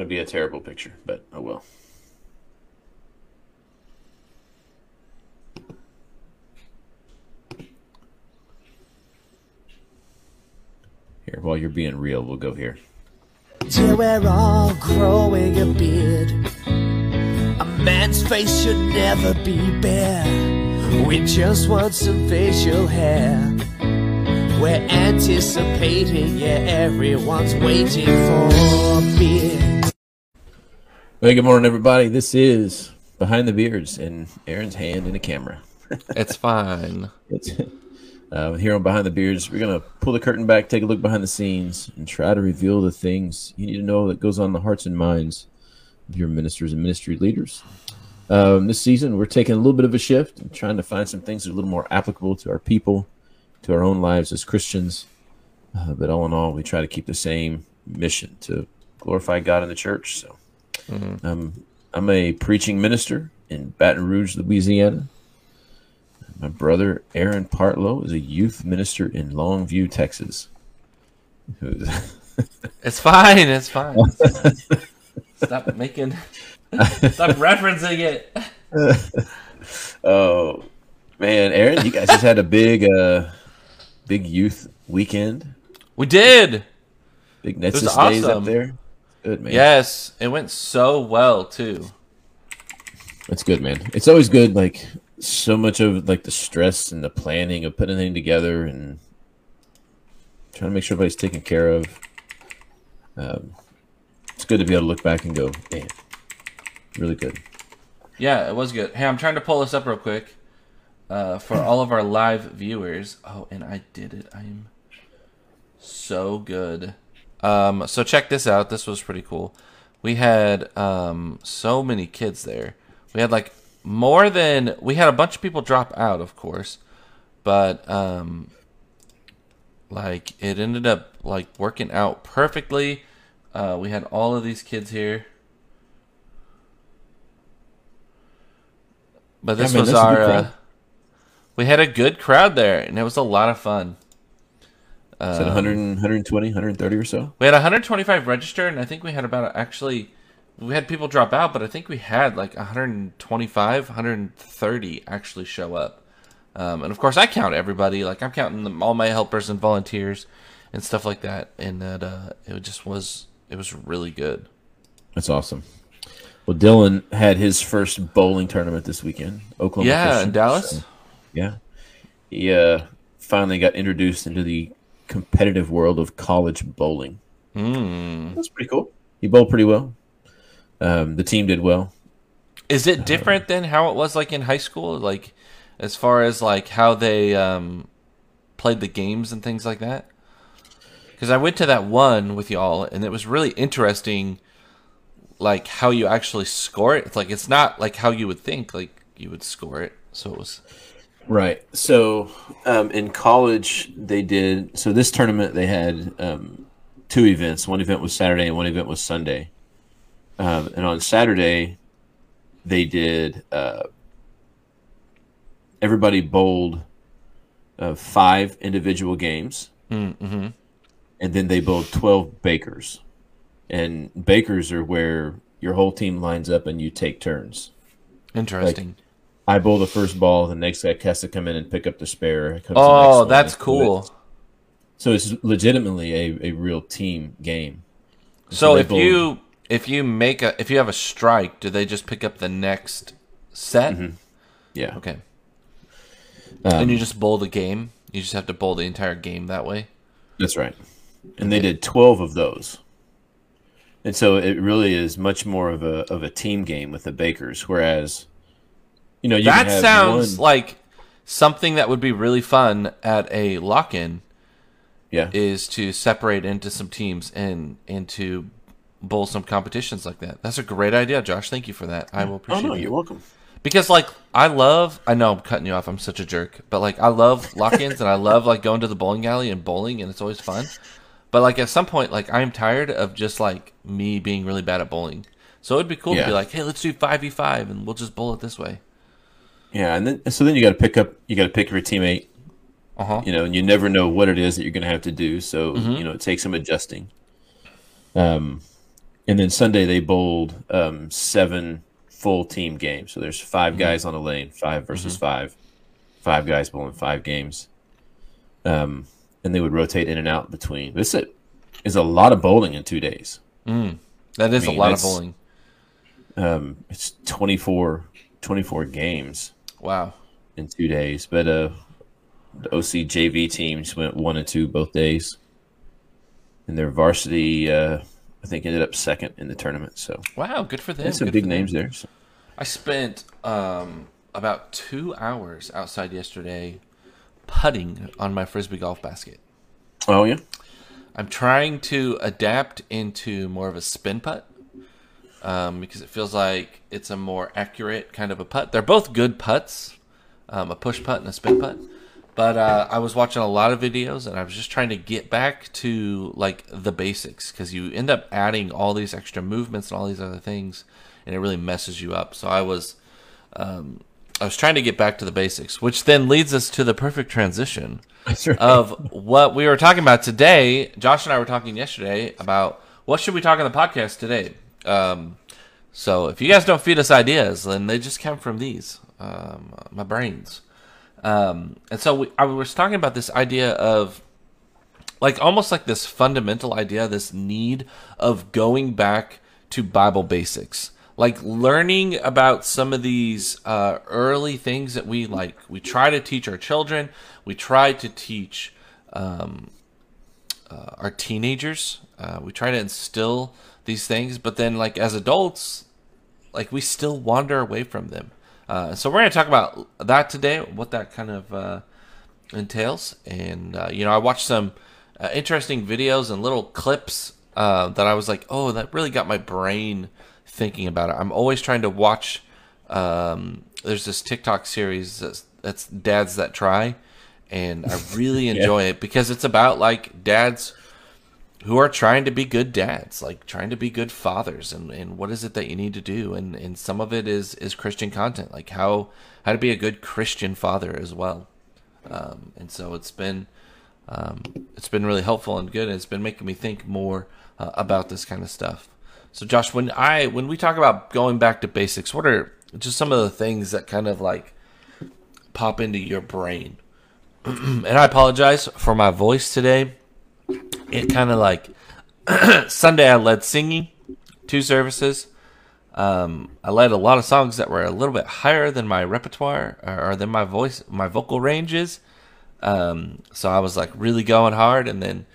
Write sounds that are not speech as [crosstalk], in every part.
going to be a terrible picture, but oh well. Here, while you're being real, we'll go here. Till we're all growing a beard. A man's face should never be bare. We just want some facial hair. We're anticipating, yeah, everyone's waiting for a beard. Hey, good morning, everybody. This is Behind the Beards and Aaron's hand in a camera. It's fine. It's, uh, here on Behind the Beards, we're going to pull the curtain back, take a look behind the scenes, and try to reveal the things you need to know that goes on in the hearts and minds of your ministers and ministry leaders. Um, this season, we're taking a little bit of a shift and trying to find some things that are a little more applicable to our people, to our own lives as Christians. Uh, but all in all, we try to keep the same mission to glorify God in the church. So, um, I'm a preaching minister in Baton Rouge, Louisiana. My brother Aaron Partlow is a youth minister in Longview, Texas. [laughs] It's fine. It's fine. [laughs] Stop making. Stop referencing it. [laughs] oh man, Aaron, you guys just had a big, uh, big youth weekend. We did. Big Netsus days up there. Good man. Yes, it went so well too. That's good, man. It's always good, like so much of like the stress and the planning of putting anything together and trying to make sure everybody's taken care of. Um, it's good to be able to look back and go, man, really good. Yeah, it was good. Hey, I'm trying to pull this up real quick uh, for [clears throat] all of our live viewers. Oh, and I did it. I'm so good. Um, so check this out. This was pretty cool. We had um, so many kids there. We had like more than we had a bunch of people drop out, of course, but um, like it ended up like working out perfectly. Uh, we had all of these kids here. But this man, was our. Uh, we had a good crowd there, and it was a lot of fun. Is that 100, 120, 130 or so? We had 125 register, and I think we had about actually. We had people drop out, but I think we had like 125, 130 actually show up. Um, and of course, I count everybody. Like I'm counting them, all my helpers and volunteers and stuff like that. And that uh, it just was it was really good. That's awesome. Well, Dylan had his first bowling tournament this weekend. Oklahoma. yeah, Christian, in Dallas. so, yeah, he uh, finally got introduced into the competitive world of college bowling. Mm. That's pretty cool. He bowled pretty well. Um, the team did well. Is it different than how it was like in high school? Like as far as like how they um, played the games and things like that? Because I went to that one with y'all, and it was really interesting. Like how you actually score it. It's like it's not like how you would think. Like you would score it. So it was. Right. So um, in college, they did. So this tournament, they had um, two events. One event was Saturday, and one event was Sunday. Um, and on Saturday, they did. Uh, everybody bowled uh, five individual games, Mm-hmm. and then they bowled twelve bakers. And bakers are where your whole team lines up and you take turns. Interesting. I bowl the first ball, the next guy has to come in and pick up the spare. The oh, one, that's cool. So it's legitimately a, a real team game. So they if bowled- you if you make a if you have a strike, do they just pick up the next set? Yeah. Okay. Um, and you just bowl the game. You just have to bowl the entire game that way. That's right. And they did 12 of those. And so it really is much more of a of a team game with the Bakers whereas you know you that sounds one- like something that would be really fun at a lock-in yeah. is to separate into some teams and into bowl some competitions like that. That's a great idea, Josh. Thank you for that. I will oh, appreciate. oh no, it. you're welcome. because like I love I know I'm cutting you off, I'm such a jerk. But like I love lock-ins and I love like going to the bowling alley and bowling and it's always fun. But like at some point like I'm tired of just like me being really bad at bowling. So it'd be cool to be like, "Hey, let's do 5v5 and we'll just bowl it this way." Yeah, and then so then you got to pick up you got to pick your teammate, Uh-huh. you know, and you never know what it is that you're going to have to do, so Mm-hmm. you know, it takes some adjusting. Um and then Sunday they bowled um, seven full team games. So there's 5 Mm-hmm. guys on a lane, five versus five, five guys bowling five games. Um, and they would rotate in and out between. This is- is a lot of bowling in two days. That is I mean, a lot of bowling. Um, it's 24, 24 games Wow. in two days. But uh, the OC JV teams went one and two both days, and their varsity, uh, I think, ended up second in the tournament. So Wow, good for them. some good big names there. So. I spent um, about two hours outside yesterday putting on my frisbee golf basket. Oh yeah, I'm trying to adapt into more of a spin putt um, because it feels like it's a more accurate kind of a putt. They're both good putts, um, a push putt and a spin putt. But uh, I was watching a lot of videos and I was just trying to get back to like the basics because you end up adding all these extra movements and all these other things, and it really messes you up. So I was um, I was trying to get back to the basics, which then leads us to the perfect transition right. of what we were talking about today. Josh and I were talking yesterday about what should we talk on the podcast today. Um, so if you guys don't feed us ideas, then they just come from these, um, my brains. Um, and so we, I was talking about this idea of like almost like this fundamental idea, this need of going back to Bible basics, like learning about some of these uh, early things that we like. We try to teach our children. We try to teach um, uh, our teenagers. Uh, we try to instill these things, but then like as adults, like we still wander away from them. Uh, so we're going to talk about that today, what that kind of uh, entails. And uh, you know, I watched some uh, interesting videos and little clips uh, that I was like, oh, that really got my brain thinking about it. I'm always trying to watch. Um, there's this TikTok series that's, that's dads that try, and I really [laughs] enjoy it because it's about like dads who are trying to be good dads, like trying to be good fathers, and, and what is it that you need to do, and, and some of it is is Christian content, like how how to be a good Christian father as well, um, and so it's been um, it's been really helpful and good, and it's been making me think more uh, about this kind of stuff. So, Josh, when I when we talk about going back to basics, what are just some of the things that kind of like pop into your brain? [clears throat] and I apologize for my voice today it kind of like [clears throat] Sunday I led singing two services. Um, I led a lot of songs that were a little bit higher than my repertoire or, or than my voice, my vocal ranges. Um, so I was like really going hard, and then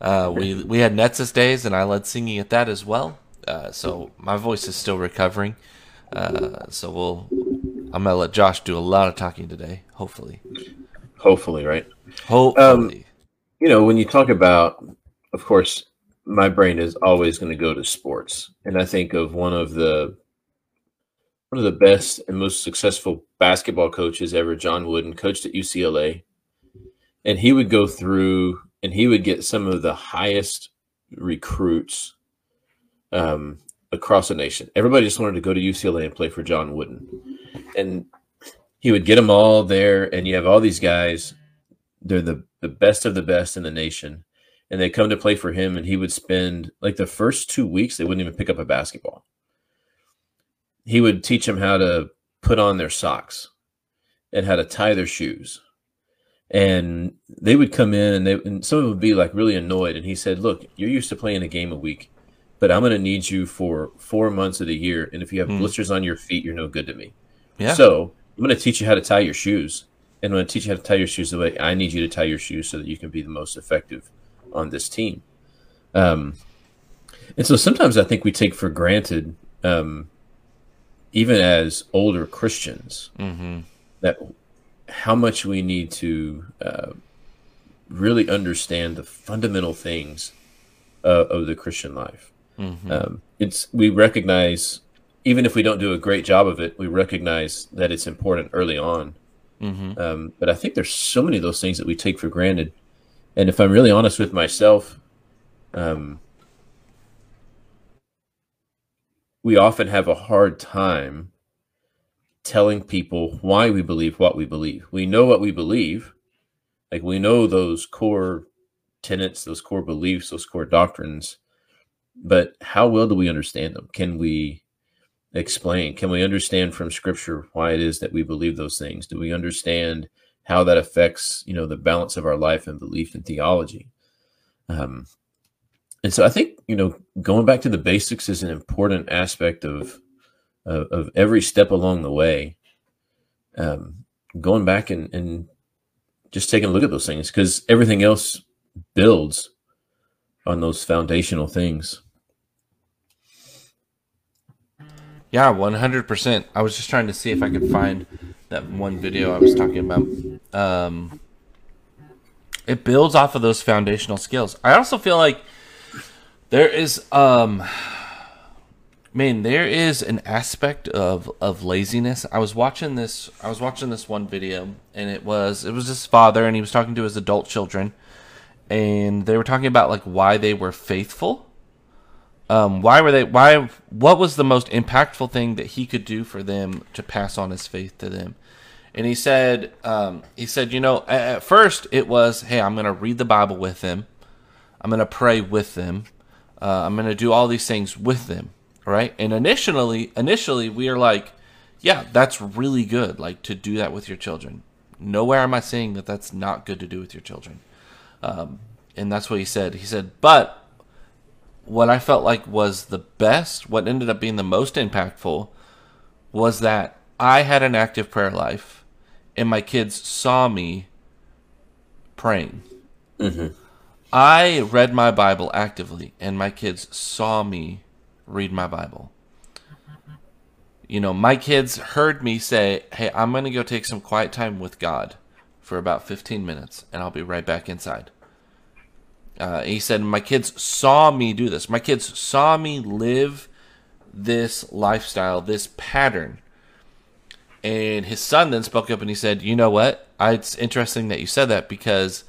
uh, we we had Netsus days, and I led singing at that as well. Uh, so my voice is still recovering. Uh, so we'll I'm gonna let Josh do a lot of talking today, hopefully. Hopefully, right? Hopefully. You know, when you talk about, of course, my brain is always going to go to sports, and I think of one of the one of the best and most successful basketball coaches ever, John Wooden, coached at UCLA, and he would go through and he would get some of the highest recruits um, across the nation. Everybody just wanted to go to UCLA and play for John Wooden, and he would get them all there. And you have all these guys; they're the the best of the best in the nation, and they come to play for him. And he would spend like the first two weeks; they wouldn't even pick up a basketball. He would teach them how to put on their socks and how to tie their shoes and they would come in and they and some of them would be like really annoyed and he said look you're used to playing a game a week but i'm going to need you for four months of the year and if you have Hmm. blisters on your feet you're no good to me yeah. so i'm going to teach you how to tie your shoes and going to teach you how to tie your shoes the way i need you to tie your shoes so that you can be the most effective on this team um, and so sometimes i think we take for granted um, even as older christians mm-hmm. that how much we need to uh, really understand the fundamental things uh, of the Christian life. Mm-hmm. Um, it's we recognize, even if we don't do a great job of it, we recognize that it's important early on. Mm-hmm. Um, but I think there's so many of those things that we take for granted. And if I'm really honest with myself, um, we often have a hard time telling people why we believe what we believe. We know what we believe, like we know those core tenets, those core beliefs, those core doctrines. but how well do we understand them? Can we explain? Can we understand from Scripture why it is that we believe those things? Do we understand how that affects, you know, the balance of our life and belief and theology? Um, and so I think you know going back to the basics is an important aspect of of, of every step along the way. Um, going back and, and just taking a look at those things because everything else builds on those foundational things. Yeah, one hundred percent. I was just trying to see if I could find that one video I was talking about. Um, it builds off of those foundational skills. I also feel like there is um man, there is an aspect of of laziness. I was watching this I was watching this one video and it was it was his father and he was talking to his adult children and they were talking about like why they were faithful. Um why were they why what was the most impactful thing that he could do for them to pass on his faith to them? And he said um he said, you know, at, at first it was, hey, I'm going to read the Bible with them. I'm going to pray with them uh, I'm going to do all these things with them, right? And initially, initially we are like, yeah, that's really good, like to do that with your children. Nowhere am I saying that that's not good to do with your children. Um, and that's what he said. He said, but what I felt like was the best, what ended up being the most impactful, was that I had an active prayer life, and my kids saw me praying. Mm-hmm. I read my Bible actively, and my kids saw me read my Bible. You know, my kids heard me say, Hey, I'm going to go take some quiet time with God for about 15 minutes, and I'll be right back inside. Uh, he said, My kids saw me do this. My kids saw me live this lifestyle, this pattern. And his son then spoke up and he said, You know what? It's interesting that you said that because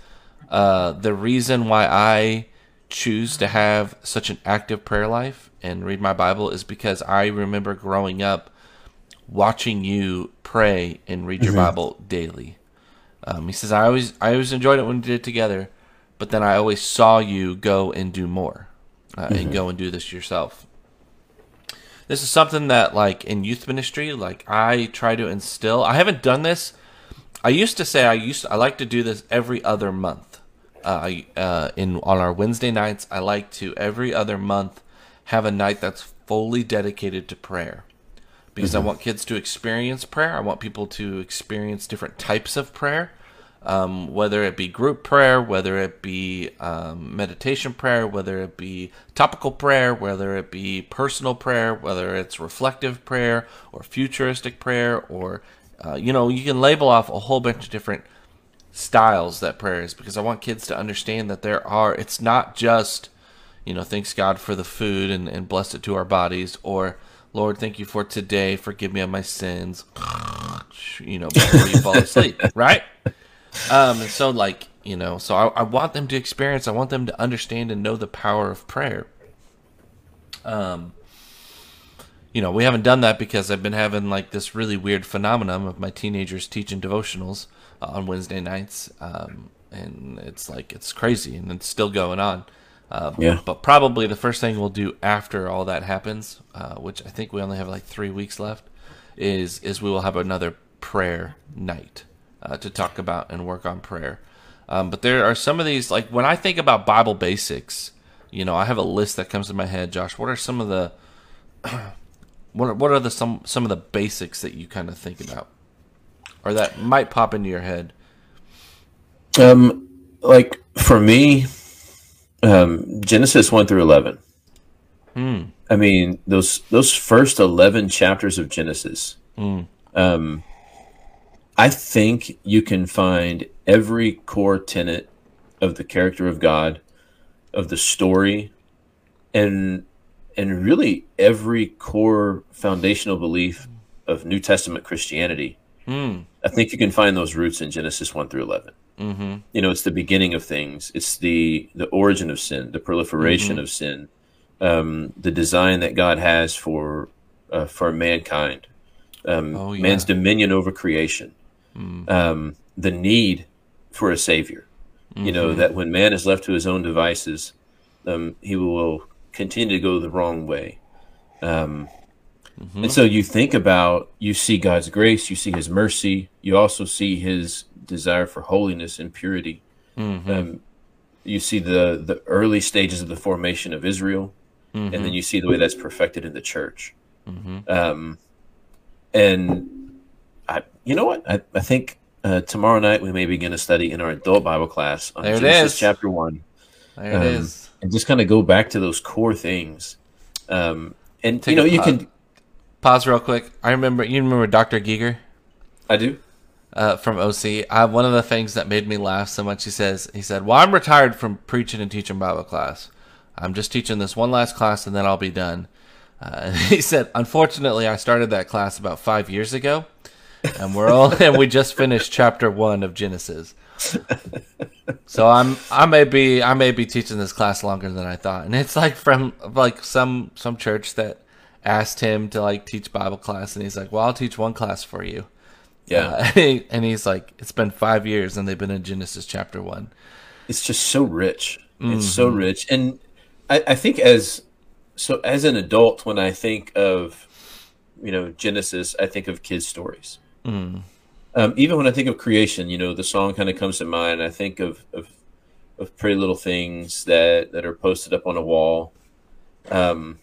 uh, the reason why I choose to have such an active prayer life and read my Bible is because I remember growing up watching you pray and read your mm-hmm. Bible daily. Um, he says I always I always enjoyed it when we did it together, but then I always saw you go and do more, uh, mm-hmm. and go and do this yourself. This is something that like in youth ministry, like I try to instill. I haven't done this. I used to say I used to, I like to do this every other month uh, uh, in on our Wednesday nights, I like to every other month have a night that's fully dedicated to prayer because mm-hmm. I want kids to experience prayer. I want people to experience different types of prayer, um, whether it be group prayer, whether it be um, meditation prayer, whether it be topical prayer, whether it be personal prayer, whether it's reflective prayer or futuristic prayer, or uh, you know, you can label off a whole bunch of different styles that prayer is because I want kids to understand that there are, it's not just, you know, thanks God for the food and, and bless it to our bodies, or Lord, thank you for today, forgive me of my sins, [laughs] you know, before you fall asleep, [laughs] right? Um, and so, like, you know, so I, I want them to experience, I want them to understand and know the power of prayer. Um, you know, we haven't done that because I've been having like this really weird phenomenon of my teenagers teaching devotionals on Wednesday nights, um, and it's like it's crazy, and it's still going on. Uh, yeah. But probably the first thing we'll do after all that happens, uh, which I think we only have like three weeks left, is is we will have another prayer night uh, to talk about and work on prayer. Um, but there are some of these like when I think about Bible basics, you know, I have a list that comes to my head. Josh, what are some of the [clears throat] what are, what are the some some of the basics that you kind of think about? or that might pop into your head? Um, like for me, um, Genesis one through eleven. Hmm. I mean those those first eleven chapters of Genesis. Hmm. Um, I think you can find every core tenet of the character of God, of the story, and and really every core foundational belief of New Testament Christianity Mm. I think you can find those roots in Genesis one through 11 mm-hmm. You know, it's the beginning of things. It's the the origin of sin, the proliferation mm-hmm. of sin, um, the design that God has for uh, for mankind, um, oh, yeah. man's dominion over creation, mm. um, the need for a savior. Mm-hmm. You know mm-hmm. that when man is left to his own devices, um, he will continue to go the wrong way. Um, And so you think about, you see God's grace, you see His mercy, you also see His desire for holiness and purity. Um, you see the the early stages of the formation of Israel, and then you see the way that's perfected in the church. Um, and you know what? I, I think uh, tomorrow night we may begin a study in our adult Bible class on There Genesis is. chapter one There it Um, is. and just kind of go back to those core things. Um, and Take you know, you can. Pause real quick. I remember you remember Dr. Giger I do. uh, from OC. I, have one of the things that made me laugh so much, he says, he said, "Well, I'm retired from preaching and teaching Bible class. I'm just teaching this one last class, and then I'll be done." Uh, [laughs] he said, "Unfortunately, I started that class about five years ago, and we're all [laughs] and we just finished chapter one of Genesis." So I'm I may be I may be teaching this class longer than I thought, and it's like from like some some church that asked him to like teach Bible class, and he's like, "Well, I'll teach one class for you." Yeah, Uh, and, [laughs] he- and he's like, "It's been five years, and they've been in Genesis chapter one." it's just so rich. It's so rich, and I, I think as so as an adult, when I think of you know Genesis, I think of kids' stories. Um, even when I think of creation, you know, the song kind of comes to mind. I think of, of of pretty little things that that are posted up on a wall. Um,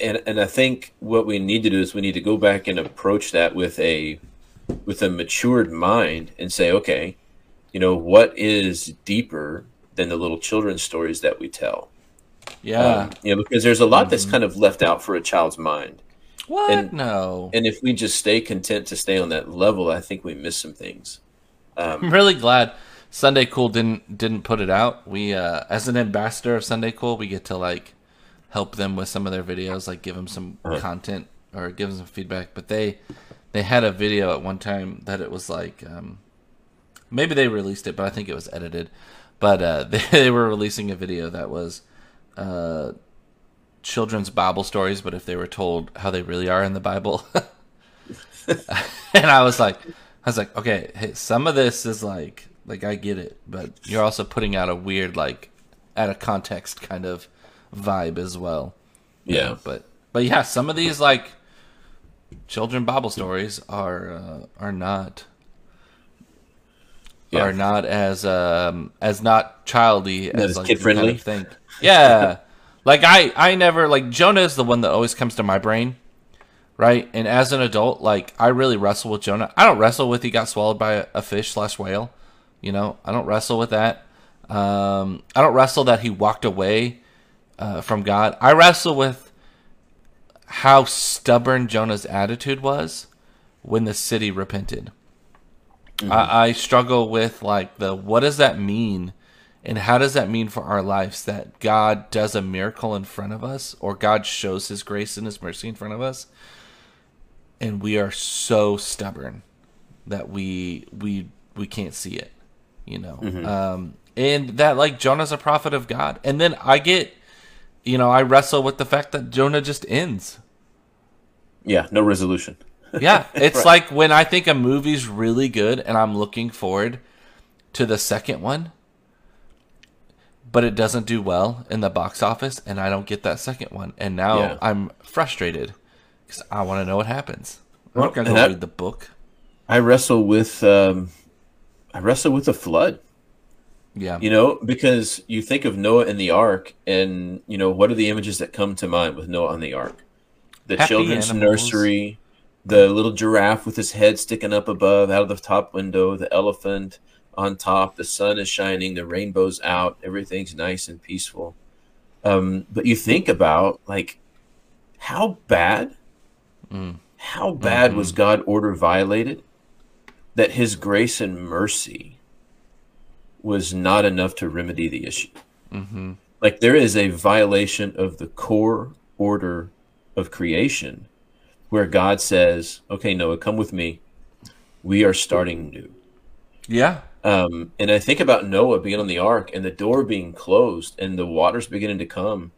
and and I think what we need to do is we need to go back and approach that with a with a matured mind and say, okay, you know, what is deeper than the little children's stories that we tell? Yeah. Um, you know, because there's a lot that's kind of left out for a child's mind. What? and- no. And if we just stay content to stay on that level, I think we miss some things. I'm really glad Sunday Cool didn't didn't put it out. We, uh, as an ambassador of Sunday Cool, we get to like help them with some of their videos, like give them some content or give them some feedback. But they they had a video at one time that it was like um, maybe they released it, but I think it was edited. But uh, they, [laughs] they were releasing a video that was uh, children's Bible stories, but if they were told how they really are in the Bible. [laughs] and I was like, I was like, okay, hey, some of this is like, like I get it, but you're also putting out a weird, like, out of context kind of vibe as well. Yeah. know, but but yeah, some of these like children Bible stories are uh, are not Yeah. are not as um as not childy Not as as like kid-friendly? kind of think. Yeah. Like I I never like Jonah is the one that always comes to my brain. Right? And as an adult, like I really wrestle with Jonah. I don't wrestle with he got swallowed by a, a fish slash whale. You know, I don't wrestle with that. Um, I don't wrestle that he walked away uh, from God. I wrestle with how stubborn Jonah's attitude was when the city repented. I, I struggle with like the what does that mean, and how does that mean for our lives that God does a miracle in front of us, or God shows His grace and His mercy in front of us, and we are so stubborn that we we we can't see it, you know. Um, and that like Jonah's a prophet of God, and then I get, you know, I wrestle with the fact that Jonah just ends. Yeah, no resolution. [laughs] Yeah, it's Right. like when I think a movie's really good and I'm looking forward to the second one, but it doesn't do well in the box office, and I don't get that second one, and now Yeah. I'm frustrated because I want to know what happens. I'm Well, not gonna go that- read the book. I wrestle with um, I wrestle with the flood. Yeah, You know, because you think of Noah and the ark, and you know what are the images that come to mind with Noah on the ark? The Happy children's animals. nursery, the little giraffe with his head sticking up above out of the top window, the elephant on top, the sun is shining, the rainbow's out, everything's nice and peaceful. Um, but you think about like how bad, Mm. how bad Mm-hmm. was God order violated that His grace and mercy was not enough to remedy the issue. mm-hmm. Like there is a violation of the core order of creation where God says, okay, Noah, come with me. We are starting new. yeah, Um, and I think about Noah being on the ark and the door being closed and the waters beginning to come.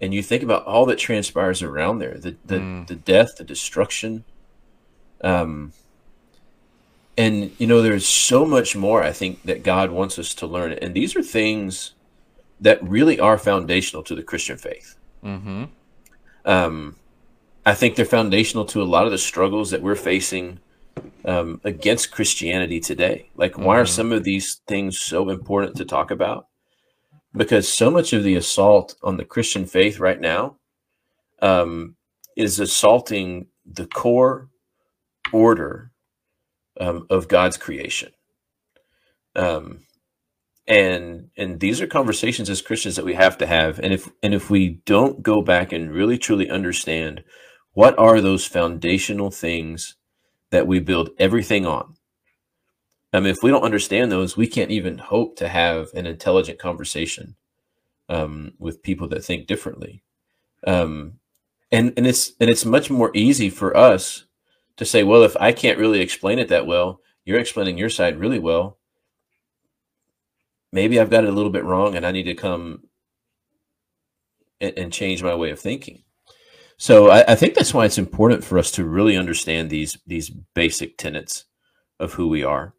And you think about all that transpires around there the, the, Mm. the death, the destruction. Um, and, you know, there's so much more I think that God wants us to learn. And these are things that really are foundational to the Christian faith. Mm-hmm. Um, I think they're foundational to a lot of the struggles that we're facing um, against Christianity today. Like, why are some of these things so important to talk about? Because so much of the assault on the Christian faith right now um, is assaulting the core order um, of God's creation. Um, and and these are conversations as Christians that we have to have. And if and if we don't go back and really truly understand what are those foundational things that we build everything on, I mean, if we don't understand those, we can't even hope to have an intelligent conversation um, with people that think differently. Um, and and it's and it's much more easy for us to say, well, if I can't really explain it that well, you're explaining your side really well. Maybe I've got it a little bit wrong, and I need to come and, and change my way of thinking. So I, I think that's why it's important for us to really understand these these basic tenets of who we are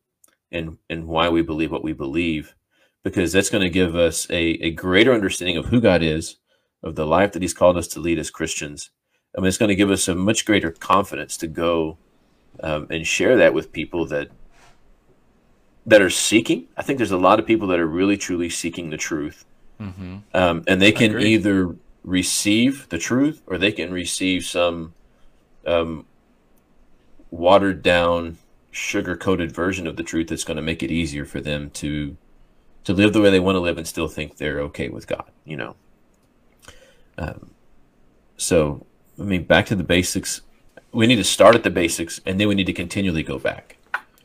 and and why we believe what we believe, because that's going to give us a, a greater understanding of who God is, of the life that He's called us to lead as Christians. I mean, it's going to give us a much greater confidence to go um, and share that with people that that are seeking. I think there's a lot of people that are really truly seeking the truth, Mm-hmm. um, and they can either receive the truth or they can receive some um, watered down, sugar coated version of the truth that's going to make it easier for them to to live the way they want to live and still think they're okay with God. You know. Um, so, I mean, back to the basics. We need to start at the basics, and then we need to continually go back.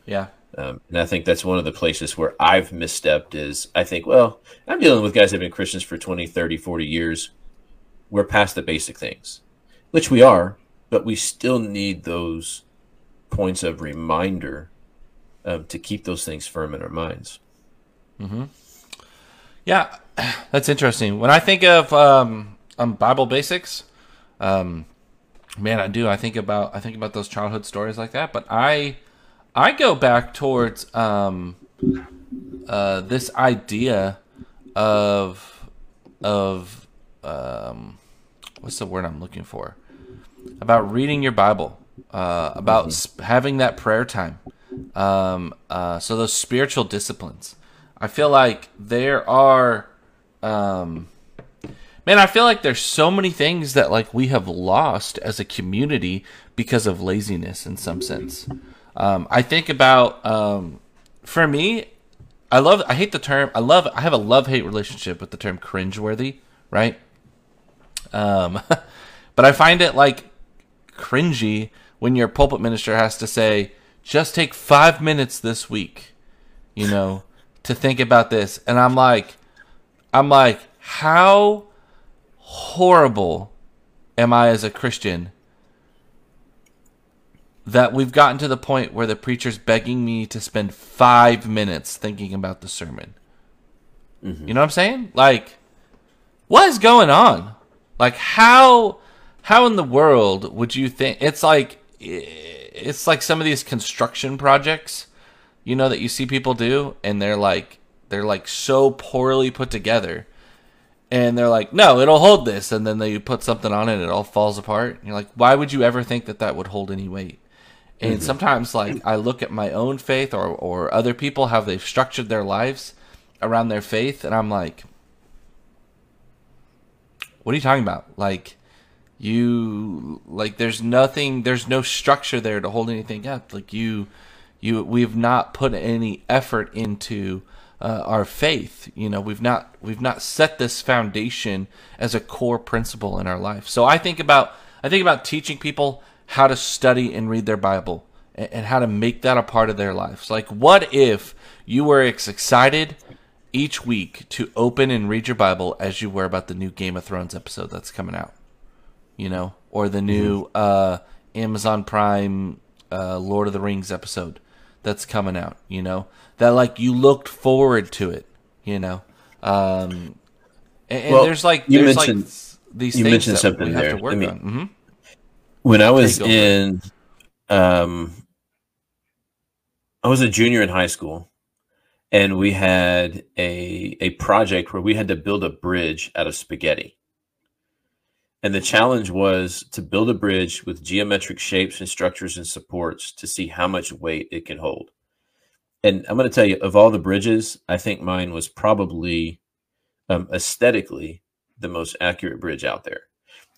Yeah. Um, and I think that's one of the places where I've misstepped is I think, well, I'm dealing with guys that have been Christians for 20, 30, 40 years. We're past the basic things, which we are, but we still need those points of reminder um, to keep those things firm in our minds. Yeah, [sighs] that's interesting. When I think of um, um, Bible basics, um, man, I do. I think about I think about those childhood stories like that. But I I go back towards um, uh, this idea of of um, what's the word I'm looking for about reading your Bible, uh, about sp- having that prayer time. Um, uh, so those spiritual disciplines. I feel like there are, um, man, I feel like there's so many things that like we have lost as a community because of laziness in some sense. Um, I think about, um, for me, I love, I hate the term, I love, I have a love hate relationship with the term cringeworthy, right? Um, [laughs] but I find it like cringy when your pulpit minister has to say, just take five minutes this week, you know, to think about this. And I'm like, I'm like, how horrible am I as a Christian that we've gotten to the point where the preacher's begging me to spend five minutes thinking about the sermon? You know what I'm saying? Like, what is going on? Like, how, how in the world would you think it's like, it's like some of these construction projects, you know, that you see people do, and they're like, they're like so poorly put together, and they're like, no, it'll hold this, and then they put something on it, and it all falls apart. And you're like, why would you ever think that that would hold any weight? And mm-hmm. sometimes, like, I look at my own faith or or other people how they've structured their lives around their faith, and I'm like, what are you talking about? Like, you like there's nothing there's no structure there to hold anything up. Like you you we've not put any effort into uh, our faith. You know we've not we've not set this foundation as a core principle in our life. So i think about i think about teaching people how to study and read their bible and, and how to make that a part of their lives. Like what if you were excited each week to open and read your bible as you were about the new game of thrones episode that's coming out you know, or the new uh, Amazon Prime uh, Lord of the Rings episode that's coming out, you know, that like you looked forward to it, you know. Um, and, and Well, there's like you there's mentioned- like these you things mentioned that something there. to work I mean, on. hmm when I was in, um, I was a junior in high school, and we had a a project where we had to build a bridge out of spaghetti. And the challenge was to build a bridge with geometric shapes and structures and supports to see how much weight it can hold. And I'm going to tell you, of all the bridges, I think mine was probably um, aesthetically the most accurate bridge out there.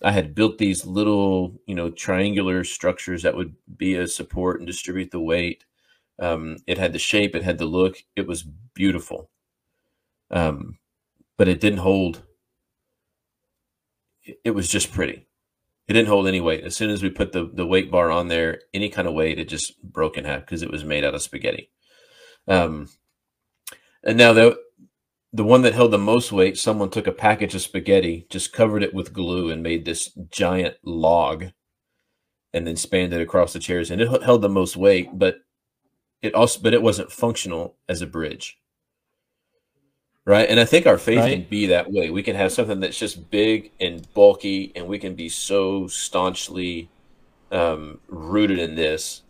I had built these little, you know, triangular structures that would be a support and distribute the weight. Um, it had the shape, it had the look. It was beautiful, um, but it didn't hold. It was just pretty. It didn't hold any weight. As soon as we put the the weight bar on there, any kind of weight, it just broke in half because it was made out of spaghetti. Um, and now the the one that held the most weight, someone took a package of spaghetti, just covered it with glue, and made this giant log, and then spanned it across the chairs, and it held the most weight. But it also, but it wasn't functional as a bridge, right? And I think our faith Right. can be that way. We can have something that's just big and bulky, and we can be so staunchly um, rooted in this,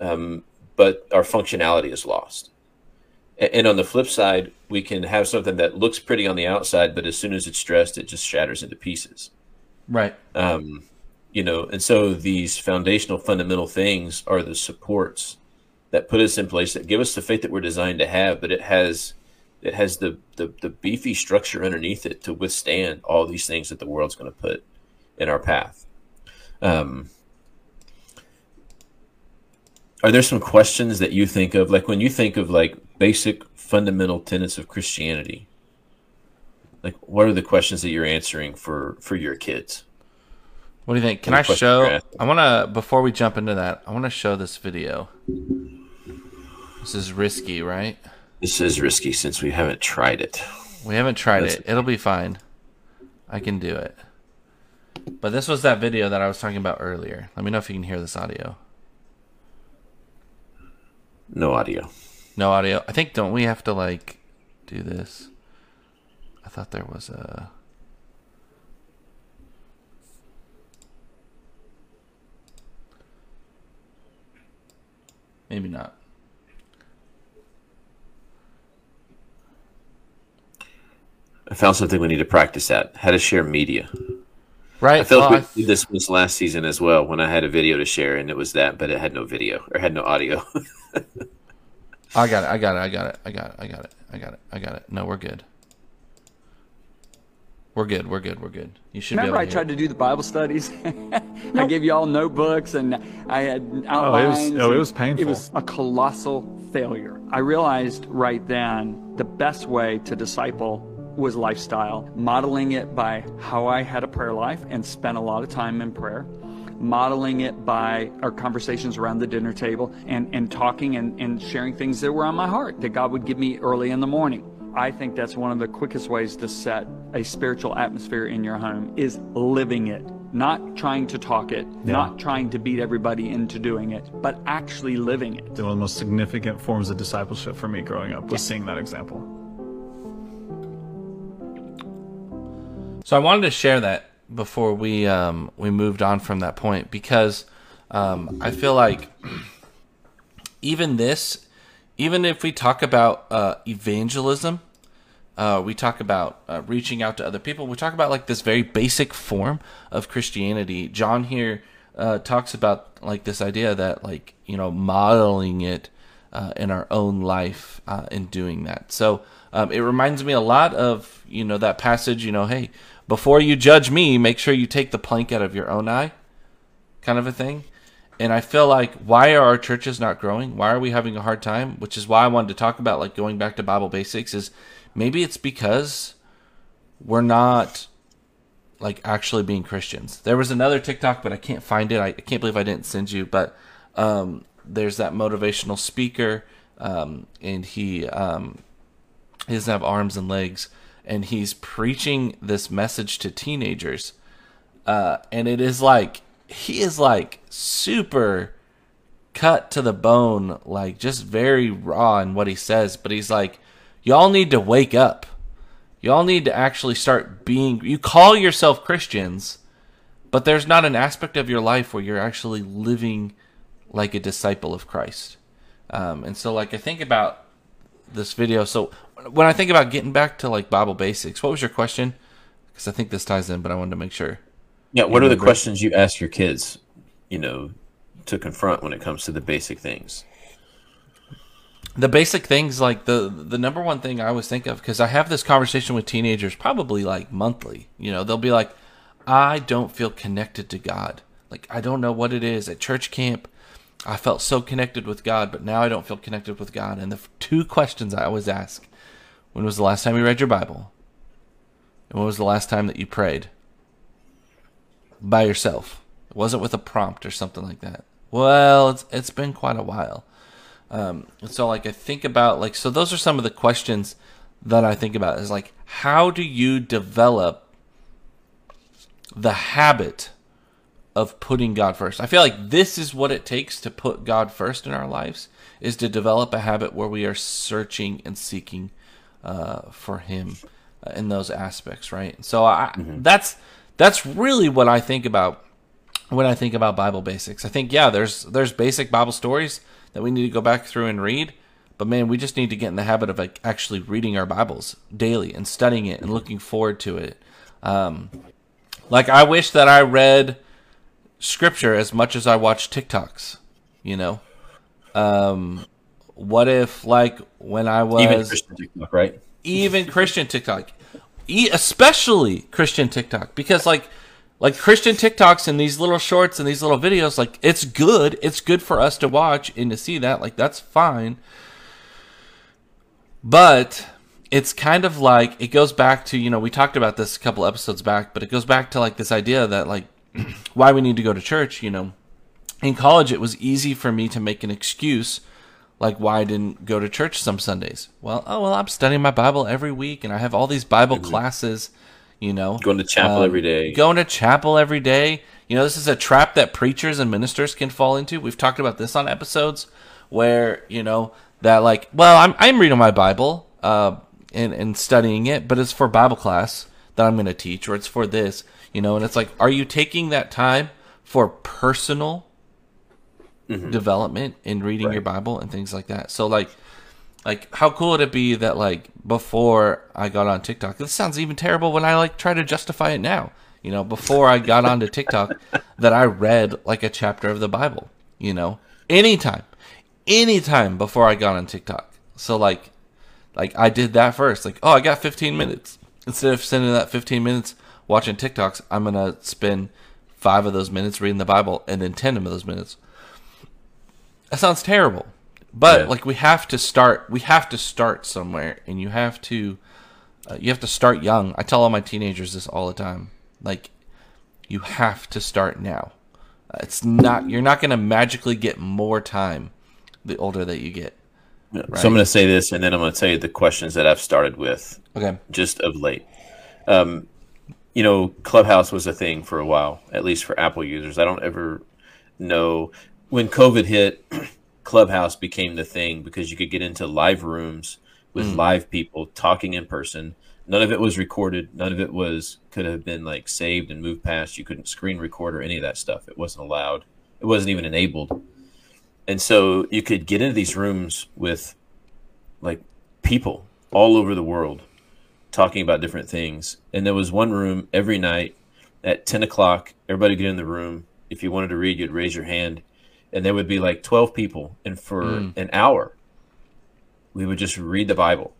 um, but our functionality is lost. And on the flip side, we can have something that looks pretty on the outside, but as soon as it's stressed, it just shatters into pieces. Right. Um, you know, and so these foundational, fundamental things are the supports that put us in place that give us the faith that we're designed to have. But it has, it has the the, the beefy structure underneath it to withstand all these things that the world's going to put in our path. Um, are there some questions that you think of, like when you think of like basic fundamental tenets of Christianity? Like, what are the questions that you're answering for for your kids? What do you think? Can I show? I want to before we jump into that. I want to show this video. This is risky, right? This is risky since we haven't tried it. We haven't tried That's- it. It'll be fine. I can do it. But this was that video that I was talking about earlier. Let me know if you can hear this audio. No audio. No audio. I think don't we have to like do this? I thought there was a Maybe not. I found something we need to practice at. How to share media. Right. I felt well, we did this this last season as well when I had a video to share and it was that, but it had no video or had no audio. [laughs] I got it. I got it. I got it. I got it. I got it. I got it. I got it. No, we're good. We're good. We're good. We're good. You should Remember, be I able to tried to do the Bible studies. [laughs] I gave you all notebooks, and I had outlines. Oh, it was- outlines. oh, it was painful. It was a colossal failure. I realized right then the best way to disciple was lifestyle, modeling it by how I had a prayer life and spent a lot of time in prayer. Modeling it by our conversations around the dinner table and, and talking and, and sharing things that were on my heart that God would give me early in the morning. I think that's one of the quickest ways to set a spiritual atmosphere in your home is living it, not trying to talk it, not trying to beat everybody into doing it, but actually living it. One of the most significant forms of discipleship for me growing up was seeing that example. So I wanted to share that before we um, we moved on from that point because um, I feel like [clears throat] even this, even if we talk about uh, evangelism, uh, we talk about uh, reaching out to other people. We talk about like this very basic form of Christianity. John here uh, talks about like this idea that like you know modeling it uh, in our own life uh, in doing that. So um, it reminds me a lot of you know that passage. You know, hey, before you judge me, make sure you take the plank out of your own eye, kind of a thing. And I feel like why are our churches not growing? Why are we having a hard time? Which is why I wanted to talk about like going back to Bible basics. Is maybe it's because we're not like actually being Christians. There was another TikTok, but I can't find it. I, I can't believe I didn't send you. But um, there's that motivational speaker, um, and he um, he doesn't have arms and legs, and he's preaching this message to teenagers, uh, and it is like he is like super cut to the bone, like just very raw in what he says. But he's like, y'all need to wake up. Y'all need to actually start being. You call yourself Christians, but there's not an aspect of your life where you're actually living like a disciple of Christ. Um, and so, like, I think about this video. So when I think about getting back to like Bible basics, what was your question? Because I think this ties in, but I wanted to make sure. Yeah, what are the questions you ask your kids, you know, to confront when it comes to the basic things? The basic things like the the number one thing I always think of because I have this conversation with teenagers probably like monthly. You know, they'll be like, "I don't feel connected to God. Like I don't know what it is at church camp. I felt so connected with God, but now I don't feel connected with God." And the two questions I always ask: When was the last time you read your Bible? And when was the last time that you prayed by yourself? It wasn't with a prompt or something like that. Well, it's it's been quite a while. Um, and so like I think about like so those are some of the questions that I think about is like how do you develop the habit of putting God first? I feel like this is what it takes to put God first in our lives is to develop a habit where we are searching and seeking uh, for Him uh, in those aspects, right? So I, that's that's really what I think about when I think about Bible basics. I think yeah, there's there's basic Bible stories that we need to go back through and read, but man, we just need to get in the habit of like actually reading our Bibles daily and studying it and looking forward to it. Um, like I wish that I read scripture as much as I watch TikToks. You know, um, what if like when I was Even Christian TikTok, right? even Christian TikTok, especially Christian TikTok, because like like Christian TikToks and these little shorts and these little videos, like it's good. It's good for us to watch and to see that. Like that's fine. But it's kind of like it goes back to you know we talked about this a couple episodes back, but it goes back to like this idea that like [clears throat] why we need to go to church. You know, in college it was easy for me to make an excuse like why I didn't go to church some Sundays. Well, oh well, I'm studying my Bible every week, and I have all these Bible classes. You know, Going to chapel Um, every day. Going to chapel every day. You know, this is a trap that preachers and ministers can fall into. We've talked about this on episodes where you know that like, well, I'm I'm reading my Bible uh, and and studying it, but it's for Bible class that I'm going to teach, or it's for this. You know, and it's like, are you taking that time for personal development in reading your Bible and things like that. So like like how cool would it be that like before I got on TikTok, this sounds even terrible when I like try to justify it now. You know, before I got onto TikTok [laughs] that I read like a chapter of the Bible, you know. Anytime. Anytime before I got on TikTok. So like like I did that first. Like, oh I got fifteen minutes. Instead of spending that fifteen minutes watching TikToks, I'm gonna spend five of those minutes reading the Bible and then ten of those minutes that sounds terrible. But Yeah. like we have to start we have to start somewhere and you have to uh, you have to start young. I tell all my teenagers this all the time. Like you have to start now. Uh, it's not you're not going to magically get more time the older that you get. So I'm going to say this, and then I'm going to tell you the questions that I've started with Okay. just of late. Um, you know, Clubhouse was a thing for a while, at least for Apple users. I don't ever know when COVID hit. [clears throat] Clubhouse became the thing because you could get into live rooms with hmm. live people talking in person. None of it was recorded. None of it was could have been like saved and moved past. You couldn't screen record or any of that stuff. It wasn't allowed. It wasn't even enabled. And so you could get into these rooms with like people all over the world talking about different things. And there was one room every night at 10 o'clock. Everybody get in the room. If you wanted to read, you'd raise your hand. And there would be like 12 people. And for an hour, we would just read the Bible.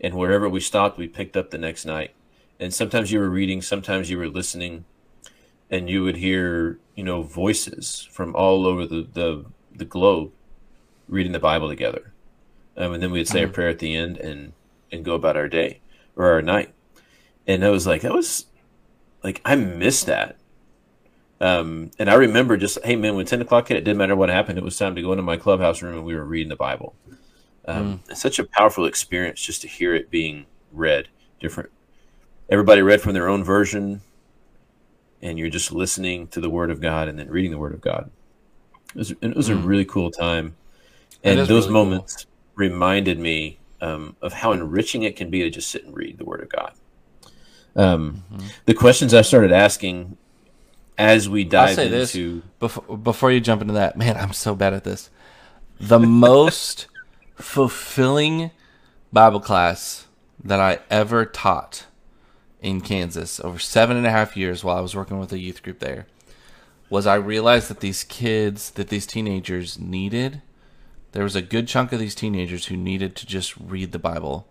And wherever we stopped, we picked up the next night. And sometimes you were reading, sometimes you were listening, and you would hear, you know, voices from all over the, the, the globe reading the Bible together. Um, and then we'd say a prayer at the end and, and go about our day or our night. And I was like, that was like, I missed that. Um, and I remember just, hey man, when 10 o'clock hit, it didn't matter what happened. It was time to go into my clubhouse room and we were reading the Bible. Um, It's such a powerful experience just to hear it being read different. Everybody read from their own version and you're just listening to the word of God and then reading the word of God. It was, it was a really cool time. And those really cool. moments reminded me um, of how enriching it can be to just sit and read the word of God. Um, Mm-hmm. The questions I started asking as we I'll dive say this into before before you jump into that. Man, I'm so bad at this. The most [laughs] fulfilling Bible class that I ever taught in Kansas over seven and a half years while I was working with a youth group there was I realized that these kids, that these teenagers needed, there was a good chunk of these teenagers who needed to just read the Bible.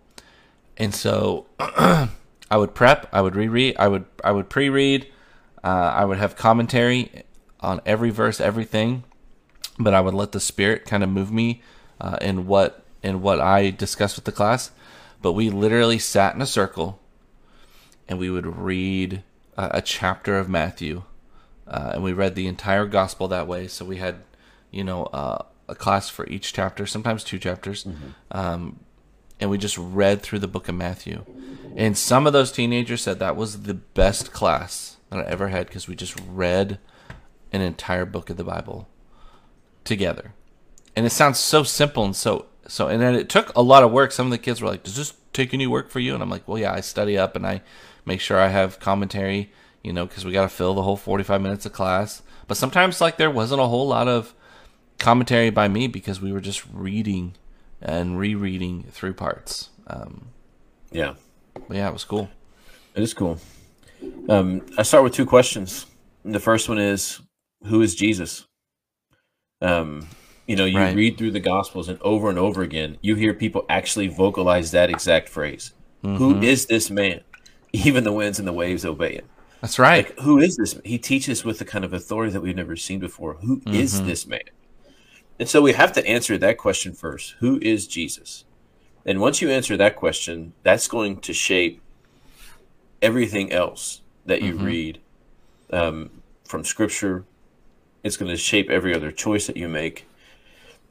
And so [clears throat] I would prep, I would reread, I would I would pre-read, uh, I would have commentary on every verse, everything, but I would let the Spirit kind of move me uh, in what in what I discussed with the class. But we literally sat in a circle, and we would read a, a chapter of Matthew, uh, and we read the entire gospel that way. So we had, you know, uh, a class for each chapter, sometimes two chapters, um, and we just read through the book of Matthew. And some of those teenagers said that was the best class that I ever had because we just read an entire book of the Bible together. And it sounds so simple and so so and then it took a lot of work. Some of the kids were like, "Does this take any work for you?" And I'm like, "Well, yeah, I study up and I make sure I have commentary, you know, because we got to fill the whole 45 minutes of class." But sometimes like there wasn't a whole lot of commentary by me because we were just reading and rereading through parts. Um, Yeah, but yeah, it was cool. it is cool. Um, I start with two questions. The first one is, who is Jesus? Um, you know, you Right. read through the Gospels, and over and over again, you hear people actually vocalize that exact phrase. Who is this man? [laughs] Even the winds and the waves obey him. That's right. Like, who is this? He teaches with the kind of authority that we've never seen before. Who is this man? And so we have to answer that question first. Who is Jesus? And once you answer that question, that's going to shape everything else that you read um, from Scripture. It's going to shape every other choice that you make.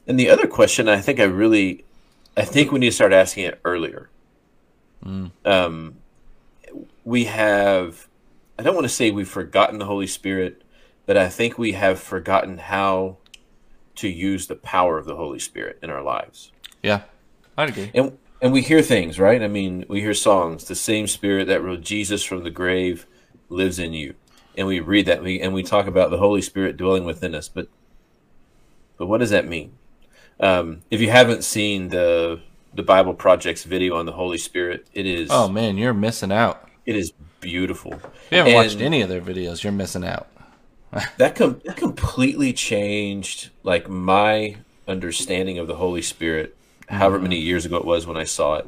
And the other question, I think I really, I think we need to start asking it earlier. Um, we have, I don't want to say we've forgotten the Holy Spirit, but I think we have forgotten how to use the power of the Holy Spirit in our lives. yeah, I'd agree. And and we hear things, right? I mean, we hear songs. The same Spirit that rose Jesus from the grave lives in you, and we read that. We and we talk about the Holy Spirit dwelling within us. But but what does that mean? Um, if you haven't seen the the Bible Project's video on the Holy Spirit, it is Oh man, you're missing out. it is beautiful. If you haven't watched any of their videos, you're missing out. [laughs] that com- that completely changed like my understanding of the Holy Spirit, however many years ago it was when I saw it.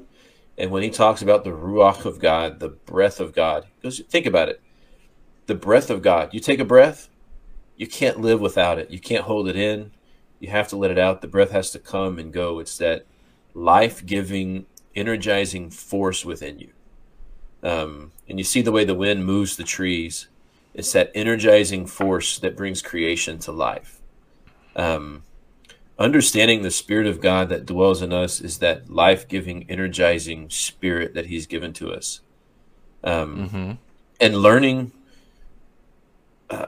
And when he talks about the ruach of God, the breath of God, he goes think about it. The breath of God. You take a breath, you can't live without it. You can't hold it in. You have to let it out. The breath has to come and go. It's that life-giving, energizing force within you. Um, and you see the way the wind moves the trees. It's that energizing force that brings creation to life. Um, understanding the Spirit of God that dwells in us is that life giving, energizing spirit that He's given to us. Um, And learning, uh,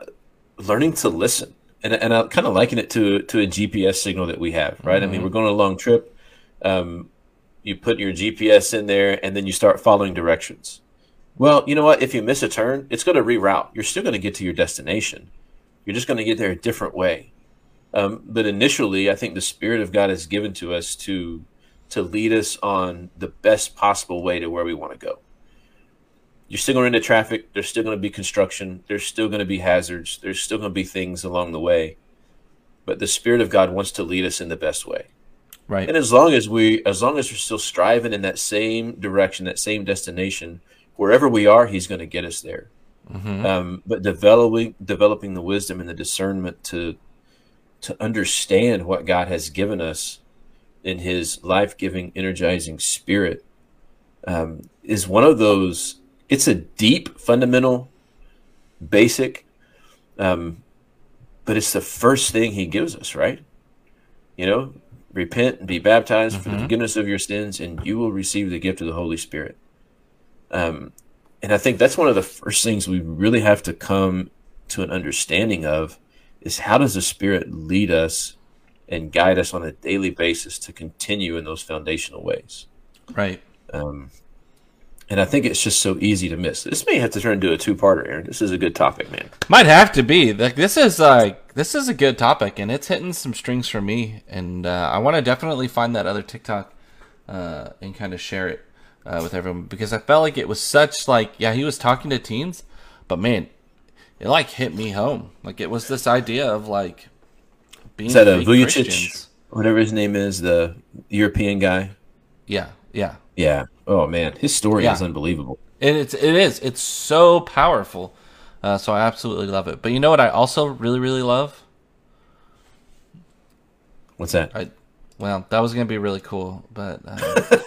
learning to listen. And, and I kind of liken it to, to a GPS signal that we have, right? I mean, we're going on a long trip. Um, you put your GPS in there and then you start following directions. Well, you know what? If you miss a turn, it's going to reroute. You're still going to get to your destination. You're just going to get there a different way. Um, but initially, I think the Spirit of God is given to us to to lead us on the best possible way to where we want to go. You're still going into traffic. There's still going to be construction. There's still going to be hazards. There's still going to be things along the way. But the Spirit of God wants to lead us in the best way. Right. And as long as we, as long as we're still striving in that same direction, that same destination, wherever we are, He's going to get us there. Um, but developing, developing the wisdom and the discernment to, to understand what God has given us in His life-giving, energizing Spirit, um, is one of those. It's a deep, fundamental, basic, um, but it's the first thing He gives us, right? You know, repent and be baptized for the forgiveness of your sins, and you will receive the gift of the Holy Spirit. Um, and I think that's one of the first things we really have to come to an understanding of is how does the Spirit lead us and guide us on a daily basis to continue in those foundational ways. Right. Um, and I think it's just so easy to miss. This may have to turn into a two-parter, Aaron. This is a good topic, man. Might have to be. Like this is like this is a good topic, and it's hitting some strings for me. And uh, I want to definitely find that other TikTok uh, and kind of share it uh, with everyone because I felt like it was such like yeah he was talking to teens, but man, it like hit me home. Like it was this idea of like being Is that a Vujicic, Christians. whatever his name is, the European guy? Yeah, yeah. Yeah. Oh man, his story Yeah. is unbelievable. And it's it is it's so powerful. Uh, so I absolutely love it. But you know what I also really really love? What's that? I well that was gonna be really cool, but uh,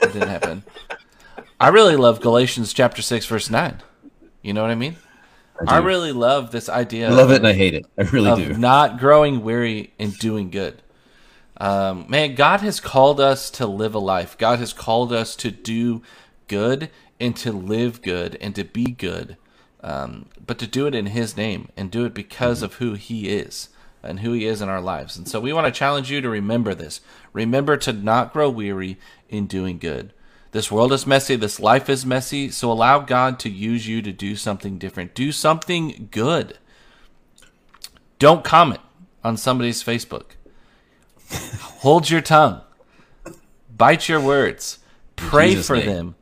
it didn't happen. I really love Galatians chapter six verse nine. You know what I mean? I, do. really love this idea. I love of- it and I hate it. I really of do. not growing weary in doing good. Um, man, God has called us to live a life. God has called us to do good and to live good and to be good, um, but to do it in His name and do it because of who He is and who He is in our lives. And so we want to challenge you to remember this. Remember to not grow weary in doing good. This world is messy. This life is messy. So allow God to use you to do something different. Do something good. Don't comment on somebody's Facebook. [laughs] Hold your tongue. Bite your words. Pray Jesus' for name. them.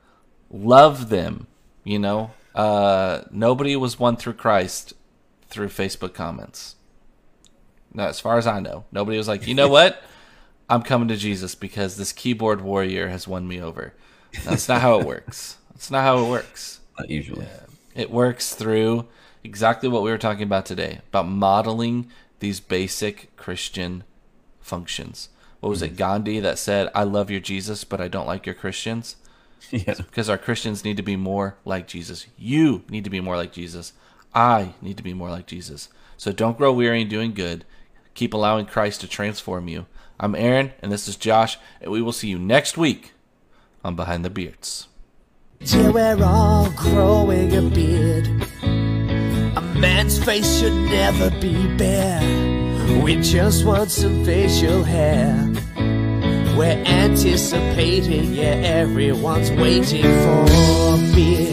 Love them. You know, uh, nobody was won through Christ through Facebook comments. No, as far as I know, nobody was like, you know [laughs] what? I'm coming to Jesus because this keyboard warrior has won me over. That's not how it works. That's not how it works. Not usually. It works through exactly what we were talking about today about modeling these basic Christian functions. What was it, mm-hmm. Gandhi, that said, I love your Jesus, but I don't like your Christians? [laughs] Yeah. Because our Christians need to be more like Jesus. You need to be more like Jesus. I need to be more like Jesus. So don't grow weary in doing good. Keep allowing Christ to transform you. I'm Aaron, and this is Josh, and we will see you next week on Behind the Beards. Till we're all growing a beard. A man's face should never be bare. We just want some facial hair. We're anticipating, yeah, everyone's waiting for a beard.